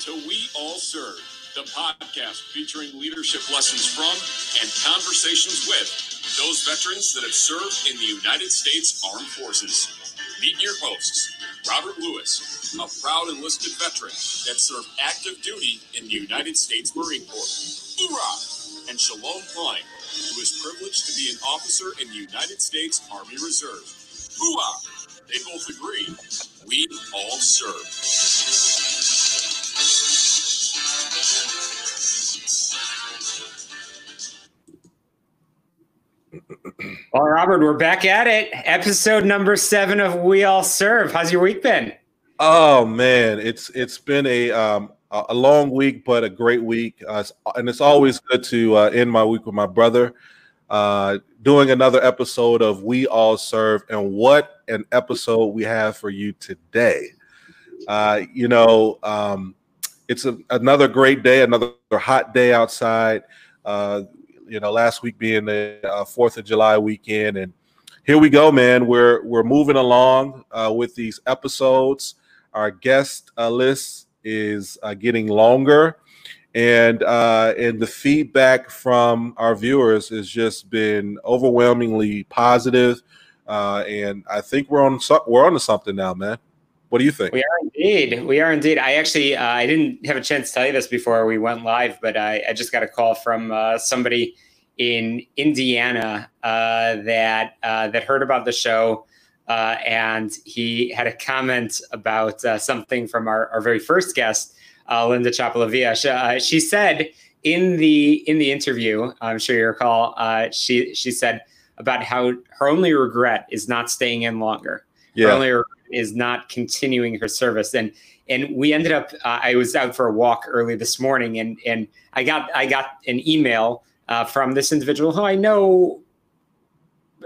to We All Serve, the podcast featuring leadership lessons from and conversations with those veterans that have served in the United States Armed Forces. Meet your hosts, Robert Lewis, a proud enlisted veteran that served active duty in the United States Marine Corps. Hoorah! And Shalom Klein, who is privileged to be an officer in the United States Army Reserve. Hoorah! They both agree. We all serve. Well, Robert, we're back at it. Episode number seven of We All Serve. How's your week been? Oh man, it's it's been a um, a long week, but a great week, uh, and it's always good to uh, end my week with my brother. Uh, doing another episode of We All Serve, and what an episode we have for you today. Uh, you know, um, it's a, another great day, another hot day outside. Uh, you know, last week being the uh, Fourth of July weekend, and here we go, man. We're we're moving along uh, with these episodes. Our guest uh, list is uh, getting longer, and uh, and the feedback from our viewers has just been overwhelmingly positive. Uh, and I think we're on we're on to something now, man. What do you think? We are indeed. We are indeed. I actually uh, I didn't have a chance to tell you this before we went live, but I, I just got a call from uh, somebody in Indiana uh, that uh, that heard about the show, uh, and he had a comment about uh, something from our, our very first guest, Linda Chapalavia. She, she, said in the in the interview, I'm sure you recall, she she said about how her only regret is not staying in longer. Yeah. Her only is not continuing her service. And and we ended up. Uh, I was out for a walk early this morning, and and I got I got an email uh, from this individual who I know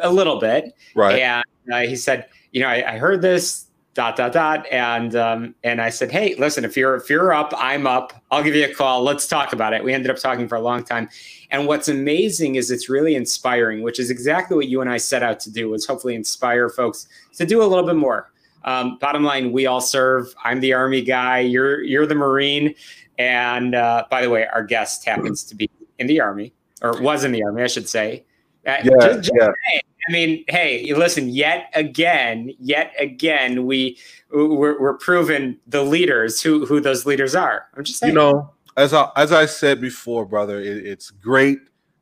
a little bit. Right. And uh, he said, you know, I, I, heard this dot dot dot, and um, and I said, hey, listen, if you're if you're up, I'm up. I'll give you a call. Let's talk about it. We ended up talking for a long time. And what's amazing is it's really inspiring, which is exactly what you and I set out to do. Was hopefully inspire folks to do a little bit more um, bottom line, we all serve. I'm the Army guy. You're you're the Marine. And uh, by the way, our guest happens to be in the Army, or was in the Army, I should say. Uh, yeah, just, just, yeah. I mean, hey, listen. Yet again, yet again, we we're, we're proving the leaders who who those leaders are. I'm just saying. You know, as I as I said before, brother, it, it's great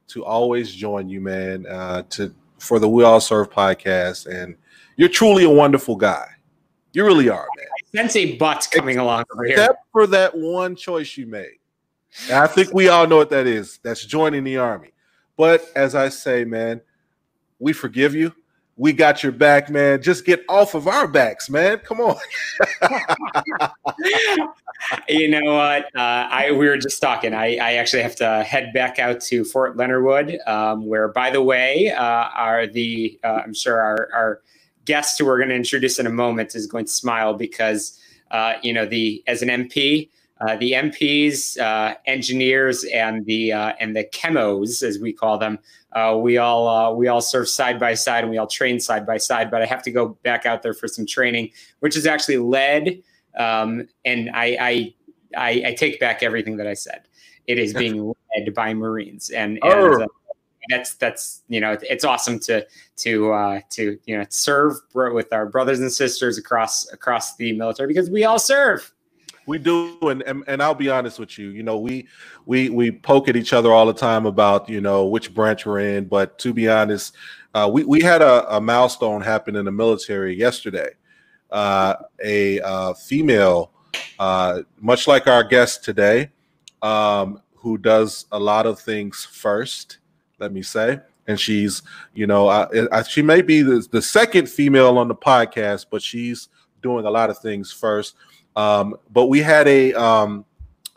to always join you, man. Uh, to for the We All Serve podcast, and you're truly a wonderful guy. You really are, man. I sense a butt coming along over here. Except for that one choice you made. And I think we all know what that is. That's joining the army. But as I say, man, we forgive you. We got your back, man. Just get off of our backs, man. Come on. you know what? Uh, I we were just talking. I, I actually have to head back out to Fort Leonard Wood, um, where, by the way, uh, are the uh, I'm sure our, our guest who we're going to introduce in a moment is going to smile because uh, you know the as an MP, uh, the MPs, uh, engineers, and the uh, and the chemos, as we call them, uh, we all uh, we all serve side by side and we all train side by side. But I have to go back out there for some training, which is actually led. Um, and I, I, I I take back everything that I said. It is being led by Marines, and, and oh that's that's you know it's awesome to to uh, to you know serve with our brothers and sisters across across the military because we all serve. We do, and, and, and I'll be honest with you. You know, we we we poke at each other all the time about you know which branch we're in. But to be honest, uh, we we had a, a, milestone happen in the military yesterday. Uh, a uh, female, uh, much like our guest today, um, who does a lot of things first let me say. And she's, you know, I, I, she may be the, the second female on the podcast, but she's doing a lot of things first. Um, but we had a um,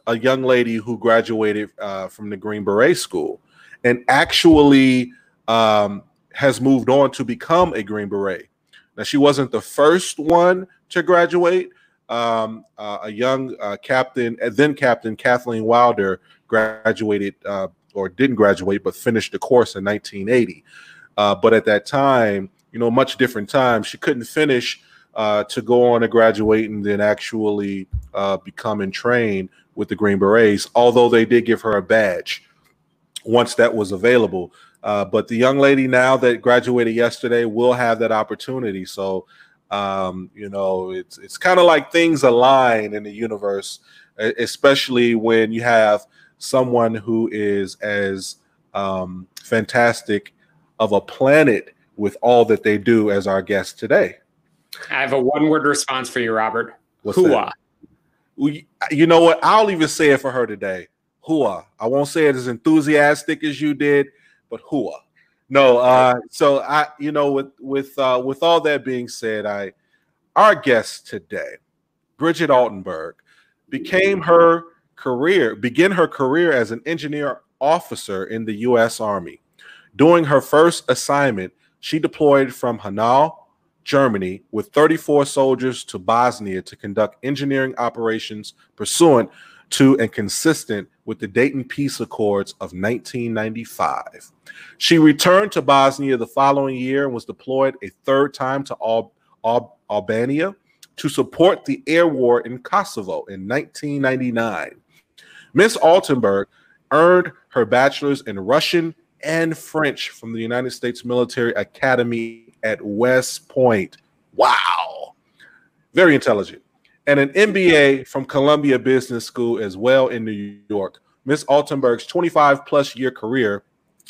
a young lady who graduated uh, from the Green Beret School and actually um, has moved on to become a Green Beret. Now, she wasn't the first one to graduate. Um, uh, a young uh, captain, then Captain Kathleen Wilder, graduated uh, or didn't graduate but finished the course in 1980. Uh, but at that time, you know, much different time, she couldn't finish uh, to go on to graduate and then actually uh, become and train with the Green Berets, although they did give her a badge once that was available. Uh, but the young lady now that graduated yesterday will have that opportunity. So, um, you know, it's it's kind of like things align in the universe, especially when you have someone who is as um, fantastic of a planet with all that they do as our guest today. I have a one word response for you, Robert. What's Hua. We, you know what? I'll even say it for her today. Hua. I won't say it as enthusiastic as you did, but hua. No, uh, so I, you know, with with uh, with all that being said, I our guest today, Bridget Altenberg, became her career, begin her career as an engineer officer in the U.S. Army. During her first assignment, she deployed from Hanau, Germany, with 34 soldiers to Bosnia to conduct engineering operations pursuant to and consistent with the Dayton Peace Accords of 1995. She returned to Bosnia the following year and was deployed a third time to Al- Al- Albania to support the air war in Kosovo in 1999. Miss Altenberg earned her bachelor's in Russian and French from the United States Military Academy at West Point. Wow. Very intelligent. And an MBA from Columbia Business School as well in New York. Miss Altenberg's 25 plus year career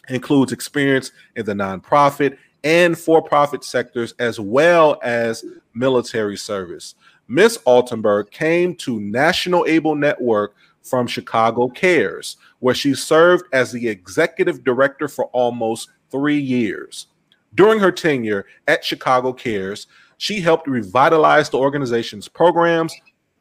includes experience in the nonprofit and for profit sectors as well as military service. Miss Altenberg came to National Able Network from Chicago Cares, where she served as the executive director for almost three years. During her tenure at Chicago Cares, she helped revitalize the organization's programs,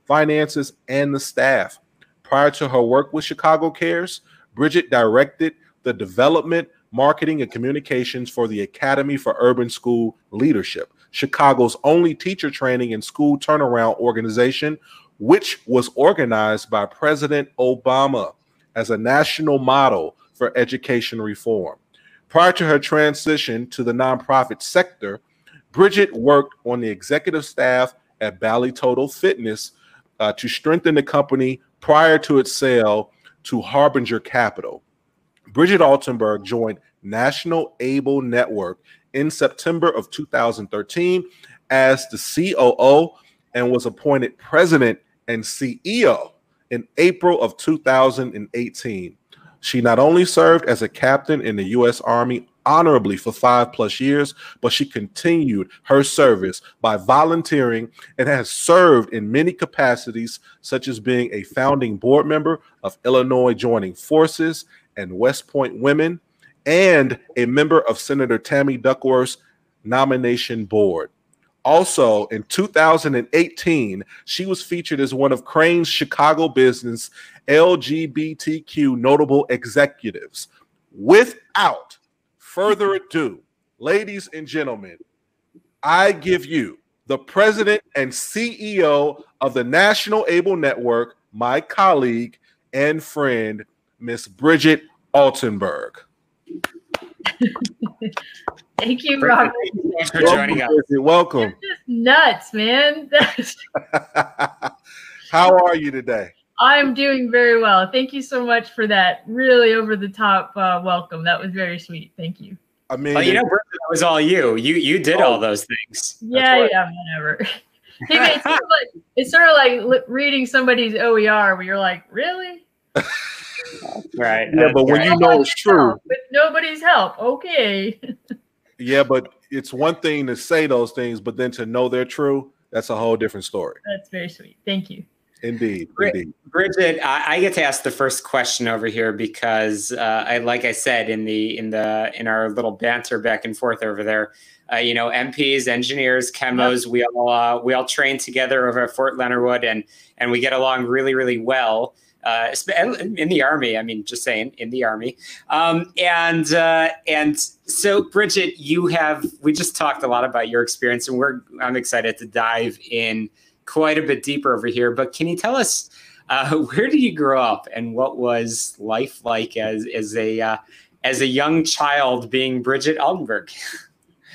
finances, and the staff. Prior to her work with Chicago Cares, Bridget directed the development, marketing, and communications for the Academy for Urban School Leadership, Chicago's only teacher training and school turnaround organization which was organized by President Obama as a national model for education reform. Prior to her transition to the nonprofit sector, Bridget worked on the executive staff at Bally Total Fitness uh, to strengthen the company prior to its sale to Harbinger Capital. Bridget Altenberg joined National Able Network in September of 2013 as the COO and was appointed president and CEO in April of 2018. She not only served as a captain in the U.S. Army honorably for five plus years, but she continued her service by volunteering and has served in many capacities, such as being a founding board member of Illinois Joining Forces and West Point Women, and a member of Senator Tammy Duckworth's nomination board. Also, in 2018, she was featured as one of Crain's Chicago business LGBTQ notable executives. Without further ado, ladies and gentlemen, I give you the president and CEO of the National Able Network, my colleague and friend, Miss Bridget Altenberg. Thank you, Robert. Thanks for joining us. Welcome. You're just nuts, man. How are you today? I'm doing very well. Thank you so much for that really over the top uh, welcome. That was very sweet. Thank you. I mean, Oh, you know, Bridget, that was all you. You you did Oh. all those things. Yeah, right. yeah, whatever. Hey, man, it's, sort of like, it's sort of like reading somebody's OER where you're like, really? Right. yeah, but when Right. you know it's true, With nobody's help. Okay. yeah, but it's one thing to say those things, but then to know they're true, that's a whole different story. That's very sweet. Thank you. Indeed, Great. indeed. Bridget, I, I get to ask the first question over here because, uh, I, like I said in the in the in our little banter back and forth over there, uh, you know, MPs, engineers, chemos, we all uh, we all train together over at Fort Leonard Wood, and and we get along really really well. Uh, in the army, I mean, just saying, in the army, um, and uh, and so Bridget, you have we just talked a lot about your experience, and we're I'm excited to dive in quite a bit deeper over here. But can you tell us uh, where did you grow up, and what was life like as as a uh, as a young child being Bridget Altenberg?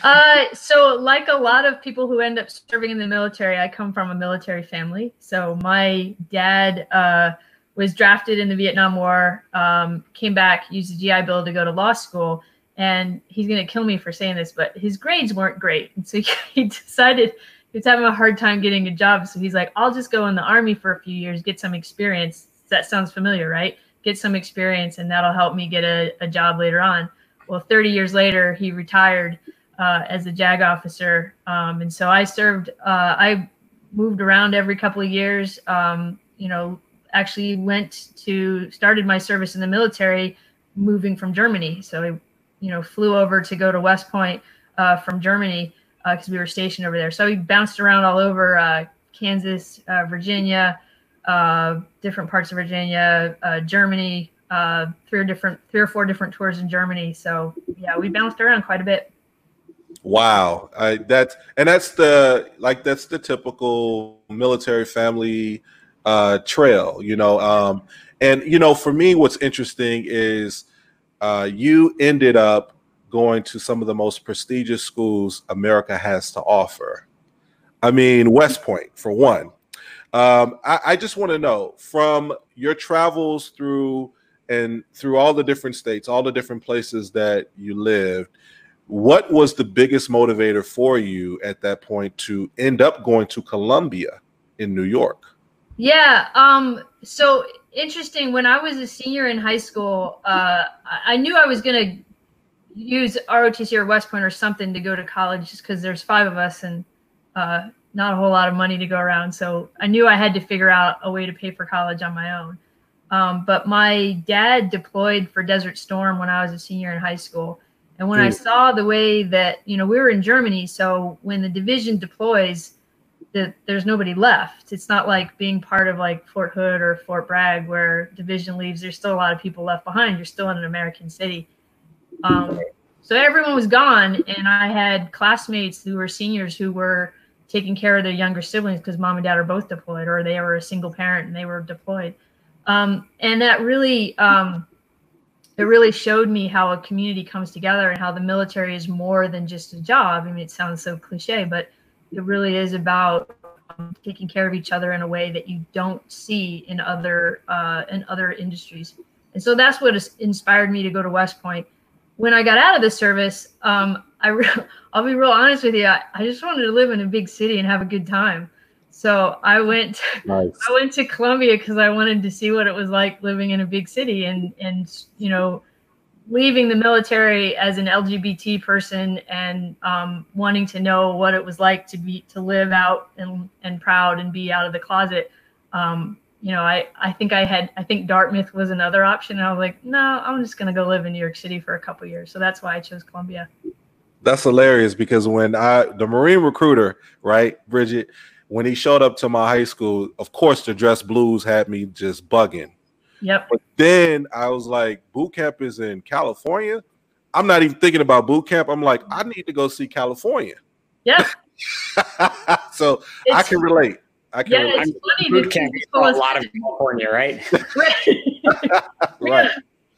Uh, so like a lot of people who end up serving in the military, I come from a military family. So my dad uh, was drafted in the Vietnam War, um, came back, used the GI Bill to go to law school. And he's going to kill me for saying this, but his grades weren't great. And so he decided he was having a hard time getting a job. So he's like, I'll just go in the army for a few years, get some experience. That sounds familiar, right? Get some experience, and that'll help me get a, a job later on. Well, 30 years later, he retired uh, as a JAG officer. Um, and so I served, uh, I moved around every couple of years. Um, you know, actually went to started my service in the military moving from Germany. So I, you know, flew over to go to West Point uh, from Germany because uh, we were stationed over there. So we bounced around all over uh, Kansas, uh, Virginia, uh, different parts of Virginia, uh, Germany, three or different, three or four different tours in Germany. So yeah, we bounced around quite a bit. Wow, I, that's and that's the like that's the typical military family uh, trail, you know. Um, and you know, for me, what's interesting is uh, you ended up going to some of the most prestigious schools America has to offer. I mean, West Point for one. Um, I, I just want to know from your travels through and through all the different states, all the different places that you lived, what was the biggest motivator for you at that point to end up going to Columbia in New York? Yeah. Um, so interesting. When I was a senior in high school, uh, I knew I was going to use ROTC or West Point or something to go to college just because there's five of us and uh, not a whole lot of money to go around. So I knew I had to figure out a way to pay for college on my own. Um, but my dad deployed for Desert Storm when I was a senior in high school. And when I saw the way that, you know, we were in Germany. So when the division deploys, that there's nobody left. It's not like being part of like Fort Hood or Fort Bragg where division leaves. There's still a lot of people left behind. You're still in an American city. Um, so everyone was gone, and I had classmates who were seniors who were taking care of their younger siblings because mom and dad are both deployed, or they were a single parent and they were deployed. Um, and that really, um, it really showed me how a community comes together and how the military is more than just a job. I mean, it sounds so cliche, but it really is about um, taking care of each other in a way that you don't see in other uh, in other industries. And so that's what inspired me to go to West Point. When I got out of the service, um, I re- I'll be real honest with you. I, I, just wanted to live in a big city and have a good time. So I went nice. I went to Columbia because I wanted to see what it was like living in a big city and and you know leaving the military as an LGBT person and um, wanting to know what it was like to be to live out and, and proud and be out of the closet. Um, you know, I, I think I had I think Dartmouth was another option. And I was like, no, I'm just gonna go live in New York City for a couple years. So that's why I chose Columbia. That's hilarious because when I the Marine recruiter, right, Bridget, when he showed up to my high school, of course the dress blues had me just bugging Yep. But then I was like, boot camp is in California. I'm not even thinking about boot camp. I'm like, I need to go see California. Yeah. so it's, I can relate. I can yeah, relate. it's funny boot camp is a lot of California, right? right.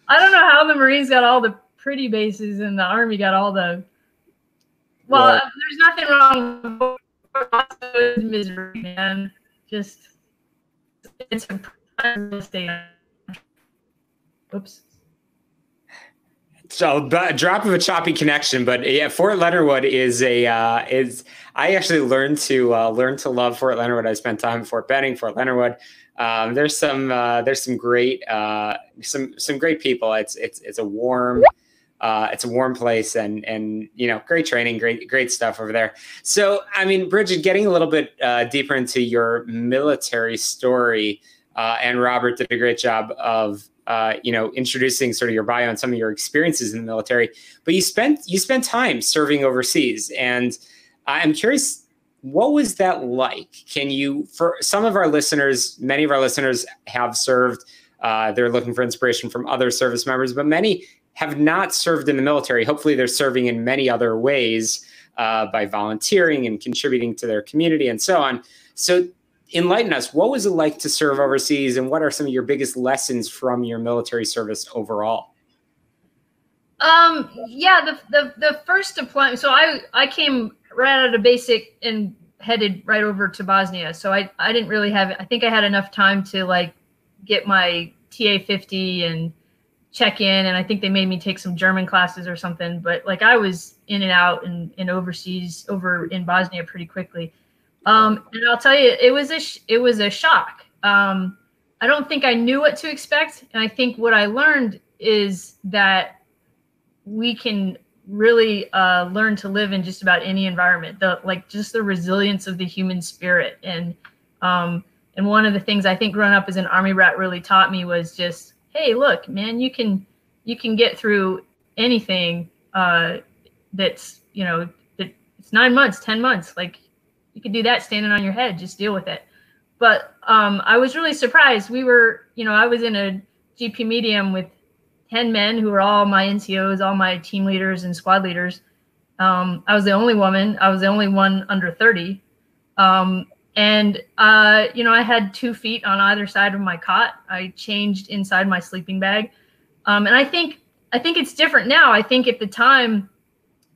I don't know how the Marines got all the pretty bases and the Army got all the. Well, well uh, there's nothing wrong with misery, man. Just it's a state Oops. So, a drop of a choppy connection, but yeah, Fort Leonard Wood is a uh, is. I actually learned to uh, learn to love Fort Leonard Wood. I spent time in Fort Benning, Fort Leonard Wood. Um, there's some uh, there's some great uh, some some great people. It's it's it's a warm uh, it's a warm place and and you know great training, great great stuff over there. So I mean, Bridget, getting a little bit uh, deeper into your military story, and Robert did a great job of uh, you know, introducing sort of your bio and some of your experiences in the military. But you spent you spent time serving overseas, and I'm curious, what was that like? Can you, for some of our listeners, many of our listeners have served. Uh, they're looking for inspiration from other service members, but many have not served in the military. Hopefully, they're serving in many other ways uh, by volunteering and contributing to their community and so on. So, enlighten us. What was it like to serve overseas, and what are some of your biggest lessons from your military service overall? Um, yeah, the, the the first deployment. So I I came right out of basic and headed right over to Bosnia. So I I didn't really have. I think I had enough time to like get my TA 50 and check in. And I think they made me take some German classes or something. But like I was in and out and, and overseas over in Bosnia pretty quickly. Um, and I'll tell you, it was a sh- it was a shock. Um, I don't think I knew what to expect, and I think what I learned is that we can really uh, learn to live in just about any environment. The like just the resilience of the human spirit, and um, and one of the things I think growing up as an army rat really taught me was just, hey, look, man, you can you can get through anything uh, that's you know that it's nine months, ten months, like you can do that standing on your head. Just deal with it. But um, I was really surprised. We were, you know, I was in a GP medium with 10 men who were all my NCOs, all my team leaders and squad leaders. Um, I was the only woman. I was the only one under 30. Um, and, uh, you know, I had two feet on either side of my cot. I changed inside my sleeping bag. Um, and I think, I think it's different now. I think at the time,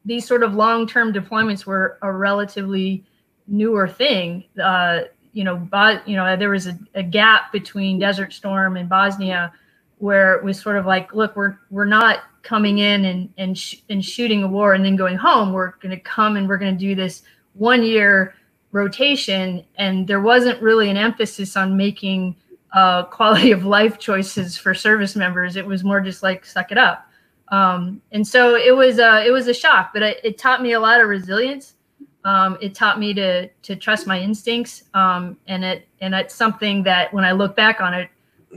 these sort of long-term deployments were a relatively newer thing. Uh, you know, Bo- you know, there was a, a gap between Desert Storm and Bosnia where it was sort of like, look, we're we're not coming in and and sh- and shooting a war and then going home. We're going to come and we're going to do this one year rotation, and there wasn't really an emphasis on making uh, quality of life choices for service members. It was more just like suck it up. Um, and so it was uh, it was a shock, but it, it taught me a lot of resilience um, it taught me to to trust my instincts, um, and it and it's something that when I look back on it,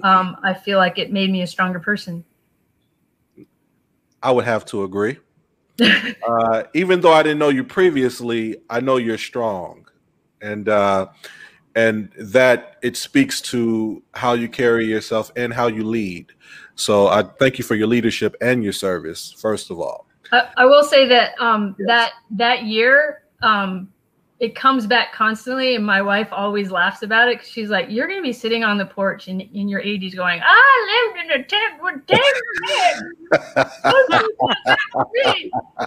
um, I feel like it made me a stronger person. I would have to agree. uh, even though I didn't know you previously, I know you're strong, and uh, and that it speaks to how you carry yourself and how you lead. So I thank you for your leadership and your service. First of all, I, I will say that um, yes. that that year um, it comes back constantly and my wife always laughs about it because she's like you're going to be sitting on the porch in, in your 80s going i lived in a tent with 10 men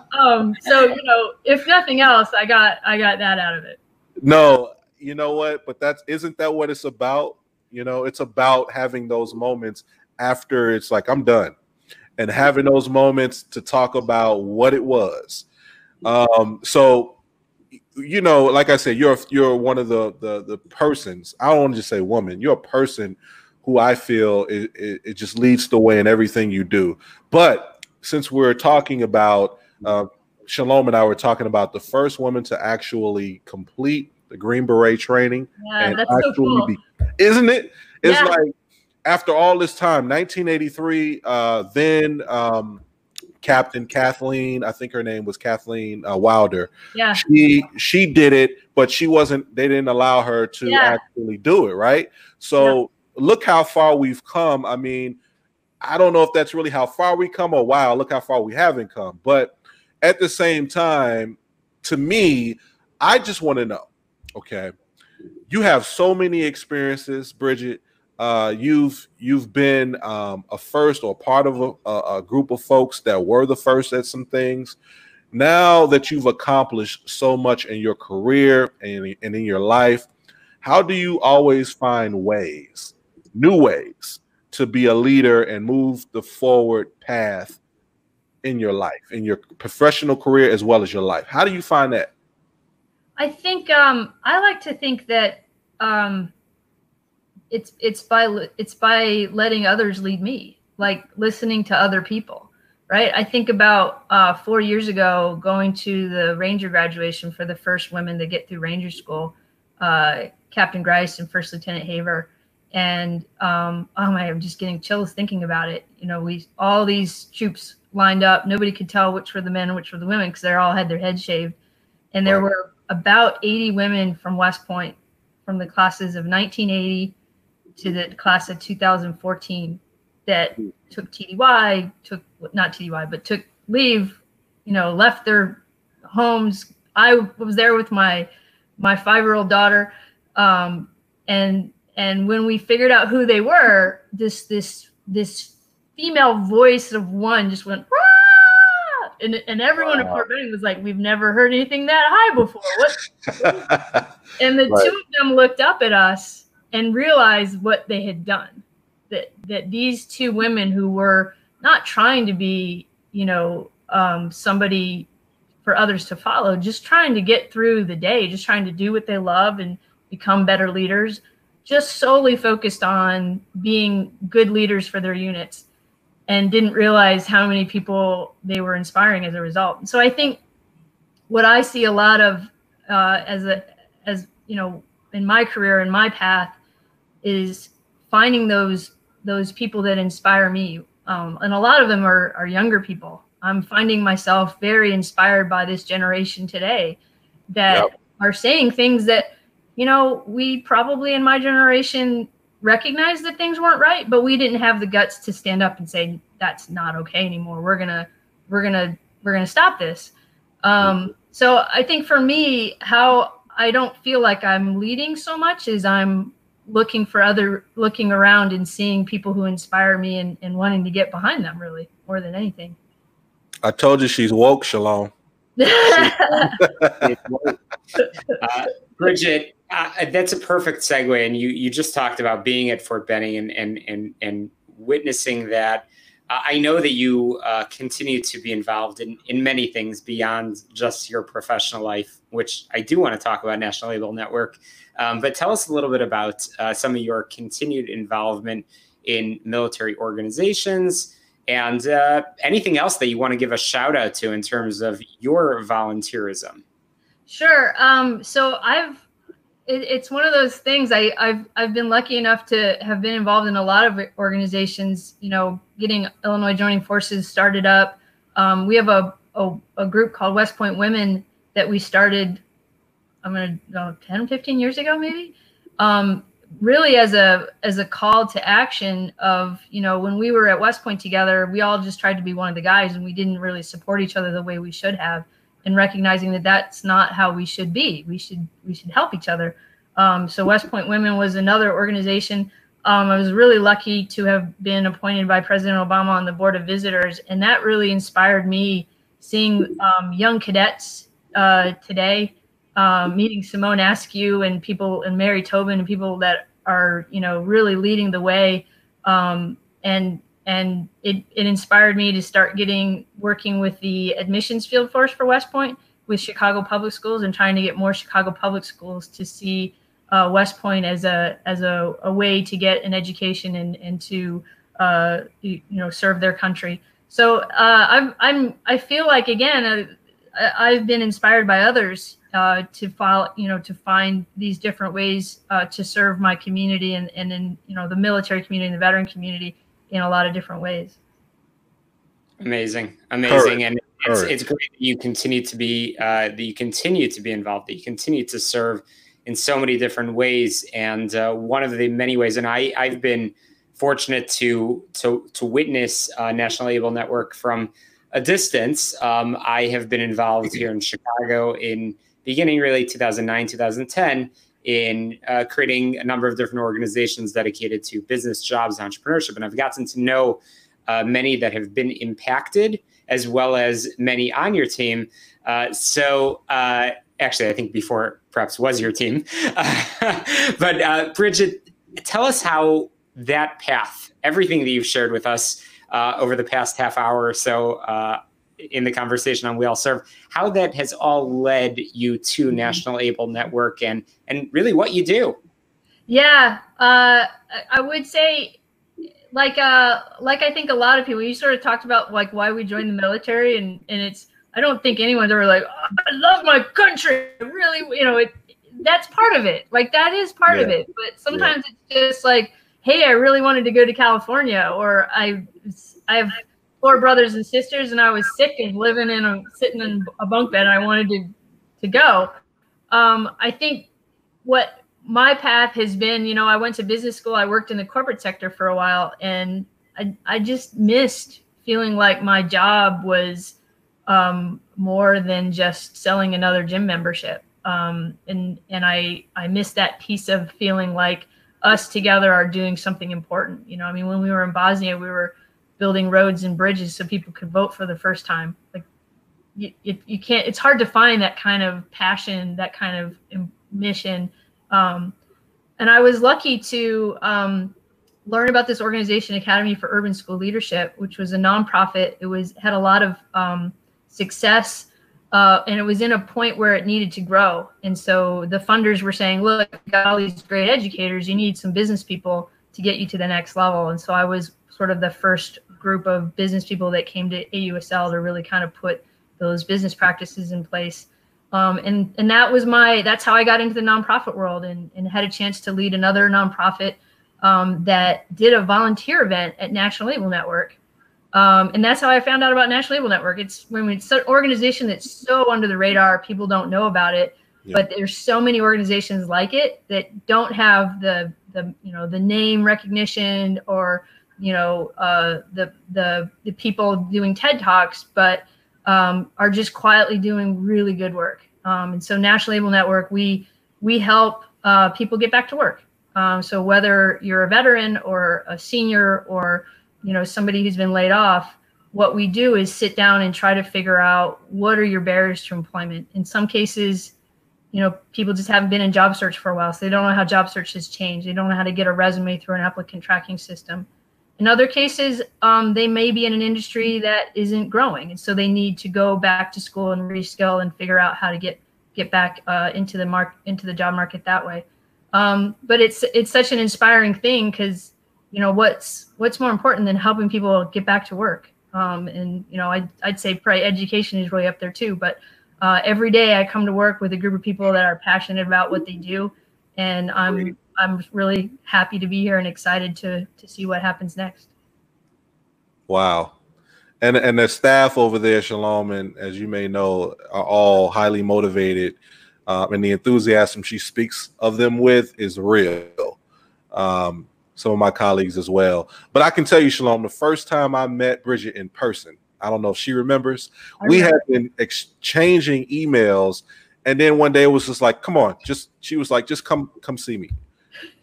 um, so you know if nothing else i got i got that out of it. No you know what? But that's isn't that what it's about? You know it's about having those moments after it's like i'm done. And having those moments to talk about what it was. Um so you know, like I said, you're you're one of the the the persons. I don't want to just say woman. You're a person who I feel it, it, it just leads the way in everything you do. But since we're talking about uh, Shalom and I were talking about the first woman to actually complete the Green Beret training, yeah, and actually so cool. be, isn't it? It's yeah. like after all this time, 1983. Uh, then um, Captain Kathleen, I think her name was Kathleen uh, Wilder. Yeah. She she did it, but she wasn't they didn't allow her to yeah. actually do it, right? So yeah. look how far we've come. I mean, I don't know if that's really how far we come or wow, look how far we haven't come. But at the same time, to me, I just want to know, okay, you have so many experiences, Bridget uh, you've you've been um, a first or part of a, a, group of folks that were the first at some things. Now that you've accomplished so much in your career and, and in your life, how do you always find ways, new ways, to be a leader and move the forward path in your life, in your professional career as well as your life? How do you find that? I think um, I like to think that um, it's it's by it's by letting others lead me like listening to other people right? I think about uh, four years ago going to the ranger graduation for the first women to get through ranger school uh, captain Griest and first lieutenant haver. And um, oh my i'm just getting chills thinking about it. You know we all these troops lined up. Nobody could tell which were the men and which were the women because they all had their heads shaved. And there right. were about 80 women from west point from the classes of 1980 to the class of 2014 that took TDY, took not TDY, but took leave, you know, left their homes. I was there with my my five year old daughter, um, and and when we figured out who they were, this this this female voice of one just went. And, and everyone wow. at Fort Benning was like, "We've never heard anything that high before." What? and the right. two of them looked up at us and realize what they had done. that that these two women who were not trying to be, you know, um, somebody for others to follow, just trying to get through the day, just trying to do what they love and become better leaders, just solely focused on being good leaders for their units and didn't realize how many people they were inspiring as a result. So I think what I see a lot of uh, as a as you know in my career in my path is finding those those people that inspire me, um, and a lot of them are are younger people. I'm finding myself very inspired by this generation today that yep. are saying things that you know we probably in my generation recognized that things weren't right, but we didn't have the guts to stand up and say that's not okay anymore. We're gonna we're gonna we're gonna stop this. Um, so I think for me, how I don't feel like I'm leading so much is I'm looking for other looking around and seeing people who inspire me and, and wanting to get behind them really more than anything. I told you she's woke, Shalom. uh, Bridget, uh, that's a perfect segue. And you you just talked about being at Fort Benning and and and and witnessing that. Uh, I know that you uh, continue to be involved in in many things beyond just your professional life, which I do want to talk about National Able Network. Um, but tell us a little bit about uh, some of your continued involvement in military organizations and uh, anything else that you want to give a shout out to in terms of your volunteerism. Sure. Um, so I've it, it's one of those things. I, I've I've been lucky enough to have been involved in a lot of organizations. You know, getting Illinois Joining Forces started up. Um, we have a, a, a group called West Point Women that we started. I'm gonna go 10, 15 years ago, maybe. Um, really as a as a call to action of you know when we were at West Point together, we all just tried to be one of the guys, and we didn't really support each other the way we should have and recognizing that that's not how we should be. We should we should help each other. Um, so West Point Women was another organization. Um, I was really lucky to have been appointed by President Obama on the board of visitors, and that really inspired me. Seeing um, young cadets uh, today, um, meeting Simone Askew and people and Mary Tobin and people that are you know really leading the way, um, and and it, it inspired me to start getting working with the admissions field force for West Point with Chicago Public Schools and trying to get more Chicago Public Schools to see uh, West Point as a as a, a way to get an education and and to uh, you, you know serve their country. So uh, I'm I'm I feel like again uh, I've been inspired by others uh, to follow you know to find these different ways uh, to serve my community and and in you know the military community and the veteran community in a lot of different ways. Amazing, amazing, and it's, it's great that you continue to be uh, that you continue to be involved, that you continue to serve in so many different ways. And uh, one of the many ways, and I I've been fortunate to to to witness uh, National Able Network from a distance. Um, I have been involved here in Chicago in beginning really 2009 2010 in uh, creating a number of different organizations dedicated to business, jobs, entrepreneurship. And I've gotten to know uh, many that have been impacted, as well as many on your team. Uh, so, uh, actually, I think before perhaps was your team. but, uh, Bridget, tell us how that path, everything that you've shared with us uh, over the past half hour or so, in the conversation on We All Serve, how that has all led you to mm-hmm. National Able Network and and really what you do. Yeah, uh, I would say, like uh, like I think a lot of people. You sort of talked about like why we joined the military, and and it's I don't think anyone's ever like oh, I love my country. Really, you know, it that's part of it. Like that is part yeah. of it. But sometimes yeah. it's just like, hey, I really wanted to go to California, or I I have four brothers and sisters, and I was sick of living in a sitting in a bunk bed, and I wanted to to go. Um, I think what my path has been, you know, I went to business school, I worked in the corporate sector for a while, and I I just missed feeling like my job was um, more than just selling another gym membership. Um, and and I I missed that piece of feeling like us together are doing something important. You know, I mean, when we were in Bosnia, we were building roads and bridges so people could vote for the first time. Like you, you, can't, it's hard to find that kind of passion, that kind of mission. Um, and I was lucky to um, learn about this organization, Academy for Urban School Leadership, which was a nonprofit. It was had a lot of um, success, uh, and it was in a point where it needed to grow. And so the funders were saying, "Look, you got all these great educators. You need some business people to get you to the next level." And so I was sort of the first group of business people that came to AUSL to really kind of put those business practices in place. Um, and and that was my that's how I got into the nonprofit world and, and had a chance to lead another nonprofit um, that did a volunteer event at National Able Network. Um, and that's how I found out about National Able Network. It's when it's an organization that's so under the radar, people don't know about it. Yeah. But there's so many organizations like it that don't have the the you know the name recognition or you know uh, the the the people doing TED talks, but um, are just quietly doing really good work. Um, and so National Able Network, we we help uh, people get back to work. Um, so whether you're a veteran or a senior or you know somebody who's been laid off, what we do is sit down and try to figure out what are your barriers to employment. In some cases, you know people just haven't been in job search for a while, so they don't know how job search has changed. They don't know how to get a resume through an applicant tracking system. In other cases, um, they may be in an industry that isn't growing, and so they need to go back to school and reskill and figure out how to get get back uh, into the mark into the job market that way. Um, but it's it's such an inspiring thing because you know what's what's more important than helping people get back to work. Um, and you know, I'd I'd say probably education is really up there too. But uh, every day I come to work with a group of people that are passionate about what they do, and I'm I'm really happy to be here and excited to to see what happens next. Wow. And and the staff over there, Shalom, and as you may know, are all highly motivated. Um, and the enthusiasm she speaks of them with is real. Um, some of my colleagues as well. But I can tell you, Shalom, the first time I met Bridget in person, I don't know if she remembers, we had been exchanging emails. And then one day it was just like, come on, just she was like, just come, come see me.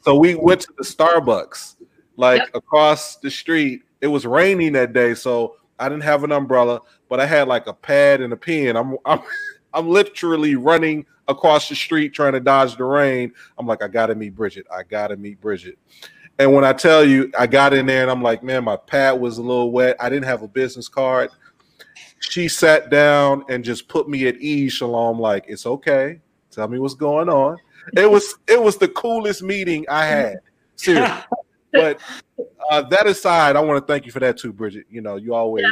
So we went to the Starbucks, like yep. across the street. It was raining that day, so I didn't have an umbrella, but I had like a pad and a pen. I'm I'm I'm literally running across the street trying to dodge the rain. I'm like, I gotta meet Bridget. I gotta meet Bridget. And when I tell you, I got in there and I'm like, man, my pad was a little wet. I didn't have a business card. She sat down and just put me at ease, Shalom, like, it's okay. Tell me what's going on it was it was the coolest meeting I had. Seriously. but uh, that aside, I want to thank you for that too, Bridget. You know, you always yeah.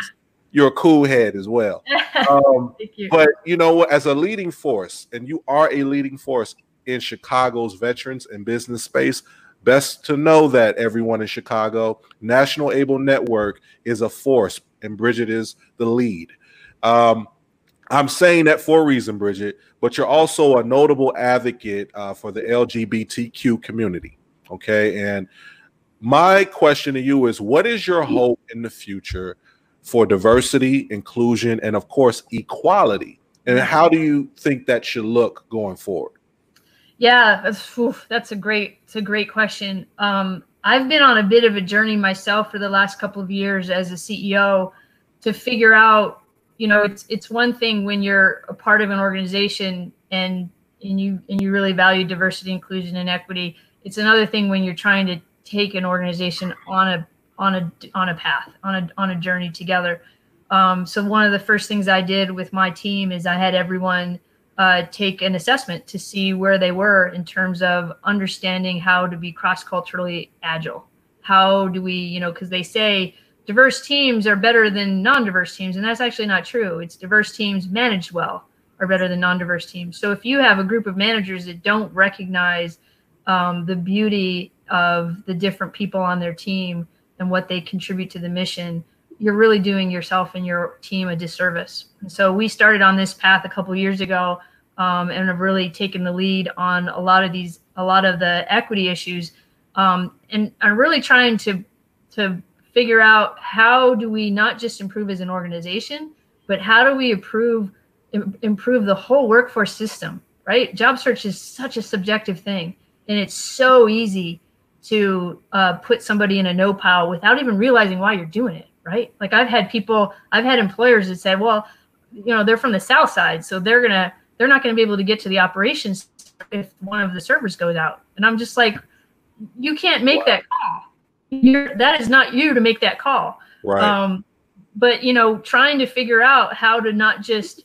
you're a cool head as well. Um, you. But you know what? As a leading force, and you are a leading force in Chicago's veterans and business space. Best to know that everyone in Chicago, National Able Network is a force, and Bridget is the lead. Um, I'm saying that for a reason, Bridget, but you're also a notable advocate uh, for the LGBTQ community. Okay. And my question to you is what is your hope in the future for diversity, inclusion, and of course, equality? And how do you think that should look going forward? Yeah, that's oof, that's a great it's a great question. Um, I've been on a bit of a journey myself for the last couple of years as a CEO to figure out you know it's it's one thing when you're a part of an organization and and you and you really value diversity inclusion and equity it's another thing when you're trying to take an organization on a on a on a path on a on a journey together um, so one of the first things i did with my team is i had everyone uh, take an assessment to see where they were in terms of understanding how to be cross culturally agile. How do we you know because they say diverse teams are better than non-diverse teams and that's actually not true. It's diverse teams managed well are better than non-diverse teams. So if you have a group of managers that don't recognize um, the beauty of the different people on their team and what they contribute to the mission you're really doing yourself and your team a disservice. And so we started on this path a couple years ago um, and have really taken the lead on a lot of these a lot of the equity issues. Um, and i'm really trying to to figure out how do we not just improve as an organization, but how do we improve improve the whole workforce system, right? Job search is such a subjective thing, and it's so easy to uh, put somebody in a no pile without even realizing why you're doing it, right? Like I've had people, I've had employers that say, well, you know, they're from the south side, so they're gonna they're not gonna be able to get to the operations if one of the servers goes out, and I'm just like, you can't make that call you're, that is not you to make that call. Right. Um, but you know, trying to figure out how to not just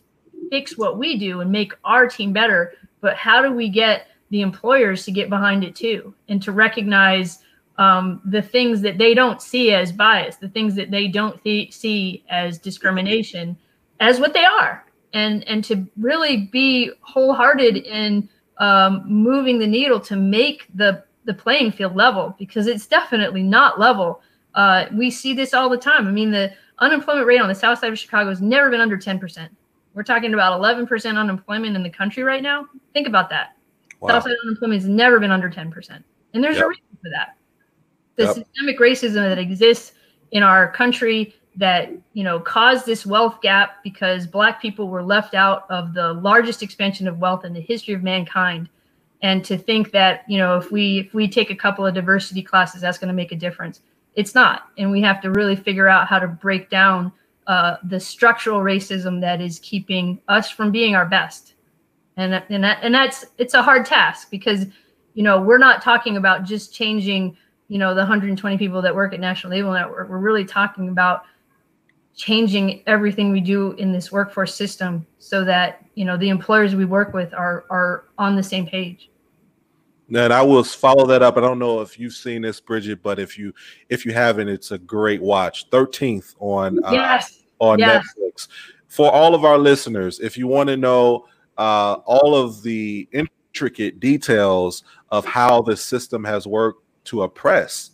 fix what we do and make our team better, but how do we get the employers to get behind it too and to recognize um, the things that they don't see as bias, the things that they don't th- see as discrimination, as what they are, and and to really be wholehearted in um, moving the needle to make the the playing field level because it's definitely not level. Uh, we see this all the time. I mean, the unemployment rate on the south side of Chicago has never been under 10%. We're talking about 11% unemployment in the country right now. Think about that. Wow. South side unemployment has never been under 10%. And there's yep. a reason for that. The yep. systemic racism that exists in our country that you know caused this wealth gap because black people were left out of the largest expansion of wealth in the history of mankind. And to think that you know if we if we take a couple of diversity classes that's going to make a difference. It's not. And we have to really figure out how to break down uh, the structural racism that is keeping us from being our best. And and that, and that's it's a hard task because you know we're not talking about just changing you know the 120 people that work at National Able Network we're really talking about changing everything we do in this workforce system so that you know the employers we work with are are on the same page and I will follow that up. I don't know if you've seen this, Bridget, but if you if you haven't, it's a great watch. Thirteenth on uh, yes. on yes. Netflix. For all of our listeners, if you want to know uh, all of the intricate details of how the system has worked to oppress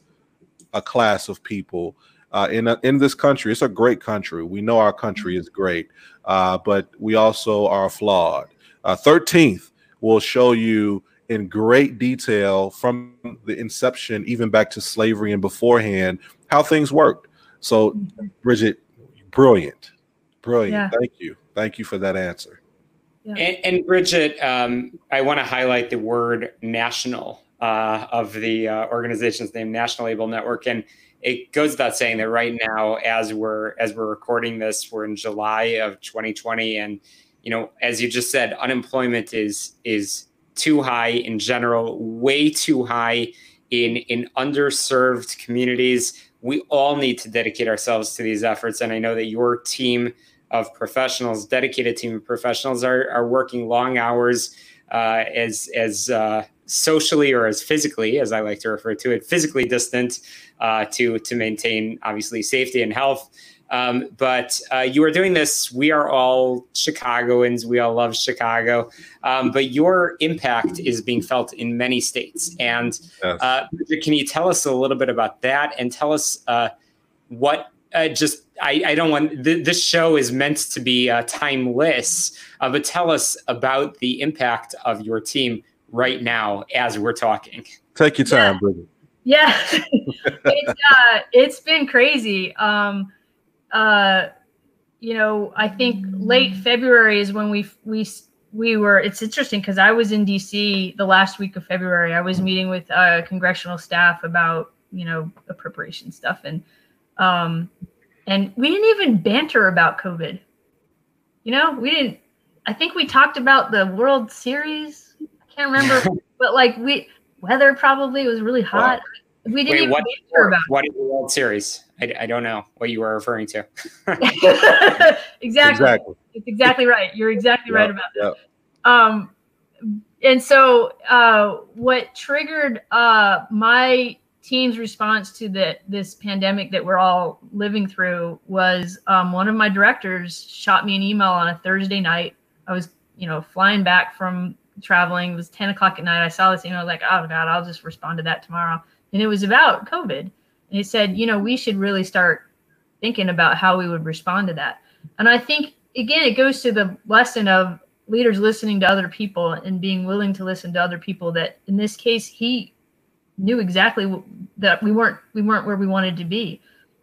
a class of people uh, in a, in this country, it's a great country. We know our country is great, uh, but we also are flawed. Uh, thirteenth will show you in great detail from the inception, even back to slavery and beforehand, how things worked. So, Bridget, brilliant, brilliant. Yeah. Thank you, thank you for that answer. Yeah. And, and, Bridget, um, I want to highlight the word national uh, of the uh, organization's name, National Able Network, and it goes without saying that right now, as we're as we're recording this, we're in July of 2020, and you know, as you just said, unemployment is is too high in general, way too high in in underserved communities. We all need to dedicate ourselves to these efforts, and I know that your team of professionals, dedicated team of professionals, are are working long hours uh, as as uh, socially or as physically, as I like to refer to it, physically distant uh, to to maintain obviously safety and health. Um, but uh, you are doing this. We are all Chicagoans. We all love Chicago. Um, but your impact is being felt in many states. And uh, can you tell us a little bit about that and tell us uh, what uh, just I, I, don't want th- this show is meant to be uh, timeless, uh, but tell us about the impact of your team right now as we're talking. Take your time, yeah. Yeah, it's uh, it's been crazy. Um, uh, you know, I think late February is when we we we were. It's interesting because I was in DC the last week of February. I was meeting with uh, congressional staff about you know appropriation stuff and um, and we didn't even banter about COVID. You know, we didn't. I think we talked about the World Series. I can't remember, but like we weather probably was really hot. We didn't Wait, even what, banter about. What is the World Series? I, I don't know what you were referring to. exactly. exactly. It's exactly right. You're exactly yep, right about that. Yep. Um, and so uh, what triggered uh, my team's response to the this pandemic that we're all living through was um, one of my directors shot me an email on a Thursday night. I was, you know, flying back from traveling. It was 10 o'clock at night. I saw this email, I was like, oh God, I'll just respond to that tomorrow. And it was about COVID. And he said, you know, we should really start thinking about how we would respond to that. And I think, again, it goes to the lesson of leaders listening to other people and being willing to listen to other people that in this case, he knew exactly that we weren't we weren't where we wanted to be.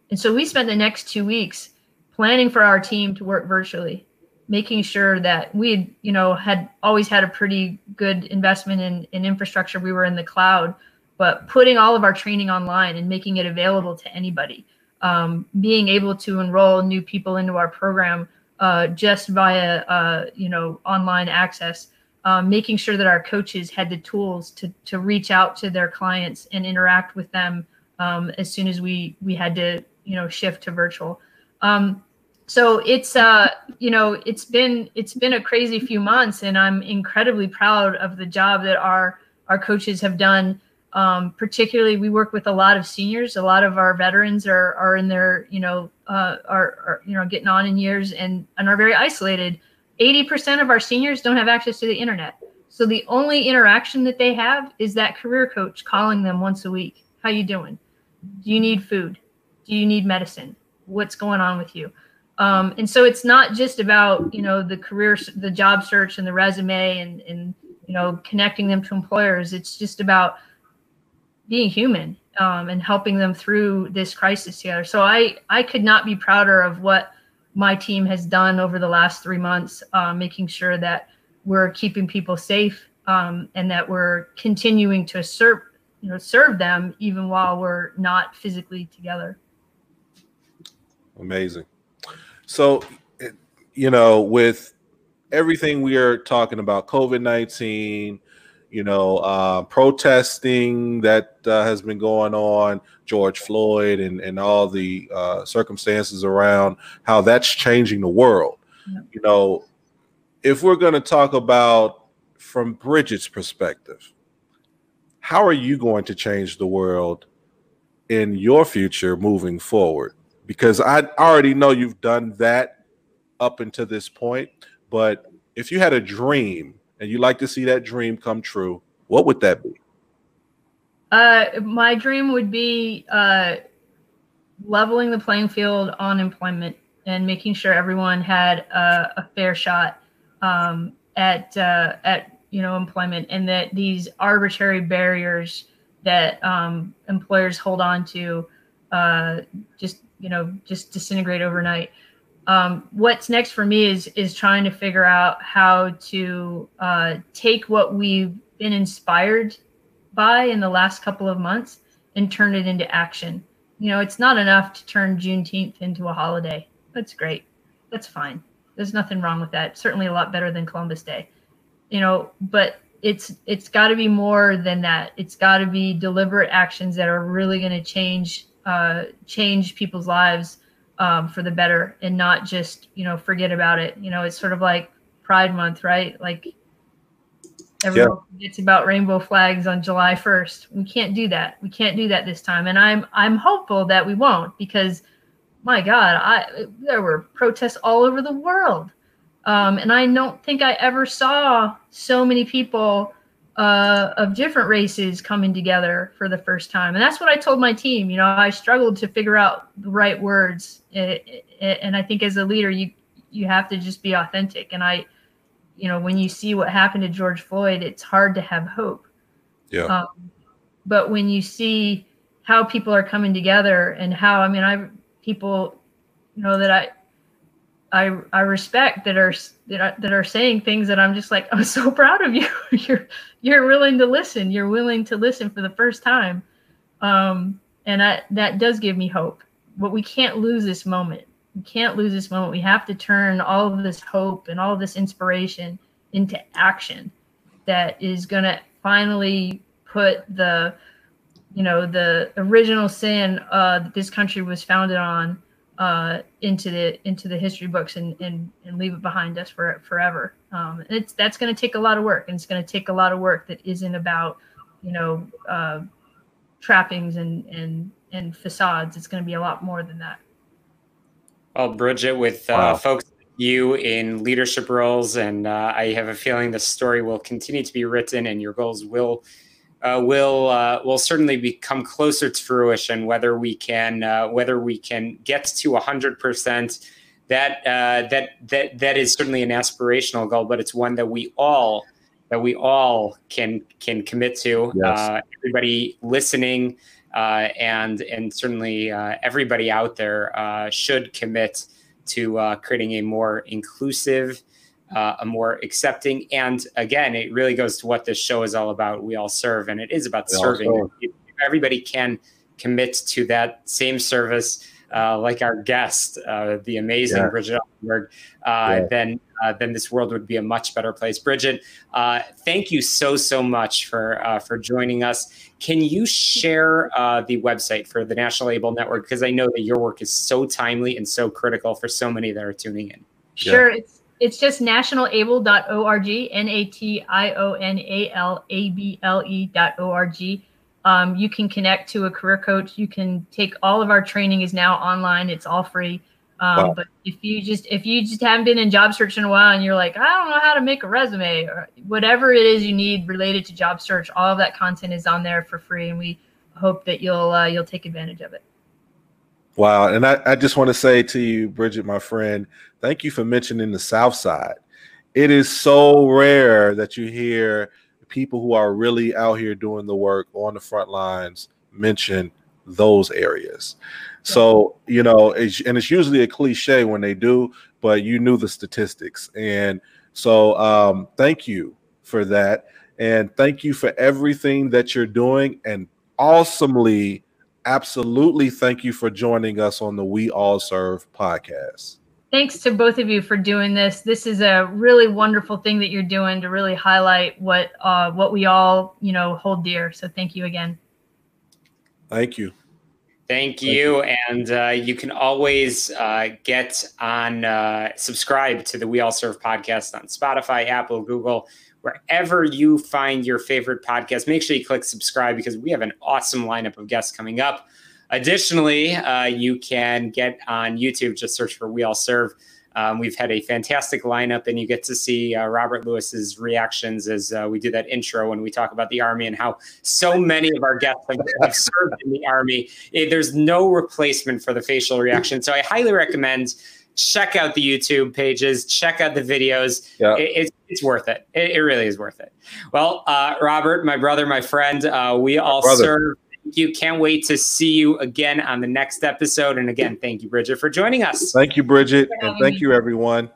And so we spent the next two weeks planning for our team to work virtually, making sure that we, you know, had always had a pretty good investment in, in infrastructure. We were in the cloud, but putting all of our training online and making it available to anybody, um, being able to enroll new people into our program uh, just via uh, you know online access, um, making sure that our coaches had the tools to to reach out to their clients and interact with them um, as soon as we we had to you know shift to virtual. Um, so it's uh you know it's been it's been a crazy few months, and I'm incredibly proud of the job that our our coaches have done. Um, particularly, we work with a lot of seniors. A lot of our veterans are are in their you know uh, are, are you know getting on in years and and are very isolated. Eighty percent of our seniors don't have access to the internet. So the only interaction that they have is that career coach calling them once a week. How you doing? Do you need food? Do you need medicine? What's going on with you? Um, and so it's not just about you know the career, the job search, and the resume, and and you know connecting them to employers. It's just about being human um, and helping them through this crisis together. So I I could not be prouder of what my team has done over the last three months, uh, making sure that we're keeping people safe um, and that we're continuing to serve you know serve them even while we're not physically together amazing so you know with everything we are talking about covid-19 you know uh, protesting that uh, has been going on george floyd and, and all the uh, circumstances around how that's changing the world yeah. you know if we're going to talk about from Bridget's perspective, how are you going to change the world in your future moving forward? Because I already know you've done that up until this point, but if you had a dream and you like to see that dream come true, what would that be? Uh, my dream would be uh, leveling the playing field on employment and making sure everyone had a, a fair shot um, at uh, at you know employment, and that these arbitrary barriers that um, employers hold on to uh, just you know just disintegrate overnight. Um, what's next for me is is trying to figure out how to uh, take what we've been inspired by in the last couple of months and turn it into action. You know, it's not enough to turn Juneteenth into a holiday. That's great. That's fine. There's nothing wrong with that. Certainly a lot better than Columbus Day. You know, but it's it's got to be more than that. It's got to be deliberate actions that are really going to change uh, change people's lives um, for the better, and not just you know forget about it. You know, it's sort of like Pride Month, right? Like everyone yeah. forgets about rainbow flags on July 1st. We can't do that. We can't do that this time, and I'm I'm hopeful that we won't because my God, I there were protests all over the world, um, and I don't think I ever saw so many people uh, of different races coming together for the first time. And that's what I told my team. You know, I struggled to figure out the right words, and I think as a leader, you you have to just be authentic. And I, you know, when you see what happened to George Floyd, it's hard to have hope. Yeah. Um, but when you see how people are coming together and how, I mean, I people, you know, that I I I respect that are that are, saying things that I'm just like I'm so proud of you. you're you're willing to listen. You're willing to listen for the first time, um, and I, that does give me hope. But we can't lose this moment. We can't lose this moment. We have to turn all of this hope and all of this inspiration into action that is going to finally put the you know the original sin uh, that this country was founded on uh, into the into the history books and and, and leave it behind us for forever. Um, it's that's going to take a lot of work, and it's going to take a lot of work that isn't about you know uh, trappings and and and facades. It's going to be a lot more than that. Well, Bridget, with uh, wow. folks you in leadership roles, and uh, I have a feeling the story will continue to be written, and your goals will uh, will uh, will certainly become closer to fruition. Whether we can uh, whether we can get to hundred percent, that uh, that that that is certainly an aspirational goal, but it's one that we all that we all can can commit to. Yes. Uh, everybody listening uh, and and certainly everybody out there should commit to creating a more inclusive uh, a more accepting. And again, it really goes to what this show is all about. We all serve, and it is about we serving. Everybody can commit to that same service uh, like our guest, uh, the amazing yeah. Bridget Altenberg, uh, yeah. then uh, then this world would be a much better place. Bridget, uh, thank you so so much for uh, for joining us. Can you share the website for the National ABLE Network because I know that your work is so timely and so critical for so many that are tuning in. Sure, yeah. it's it's just nationalable.org, N A T I O N A L A B L E.org. Um, you can connect to a career coach. You can take all of our training is now online. It's all free. Um, wow. But if you just if you just haven't been in job search in a while and you're like, I don't know how to make a resume or whatever it is you need related to job search, all of that content is on there for free, and we hope that you'll uh, you'll take advantage of it. Wow, and I, I just want to say to you, Bridget, my friend, thank you for mentioning the South Side. It is so rare that you hear people who are really out here doing the work on the front lines mention those areas. So, you know, it's, and it's usually a cliche when they do, but you knew the statistics. And so, um, thank you for that. And thank you for everything that you're doing. And awesomely, absolutely thank you for joining us on the We All Serve podcast thanks to both of you for doing this. This is a really wonderful thing that you're doing to really highlight what uh, what we all you know hold dear. So thank you again. Thank you. Thank you. Thank you. And uh, you can always uh, get on, uh, subscribe to the We All Serve podcast on Spotify, Apple, Google, wherever you find your favorite podcast. Make sure you click subscribe because we have an awesome lineup of guests coming up. Additionally, uh, you can get on YouTube, just search for We All Serve. Um, we've had a fantastic lineup, and you get to see uh, Robert Lewis's reactions as uh, we do that intro when we talk about the Army and how so many of our guests have, have served in the Army. It, there's no replacement for the facial reaction. So I highly recommend check out the YouTube pages, check out the videos. Yeah. It, it's, it's worth it. it. it. really is worth it. Well, uh, Robert, my brother, my friend, uh, we all serve Thank you. Can't wait to see you again on the next episode. And again, thank you, Bridget, for joining us. Thank you, Bridget. And thank you, everyone.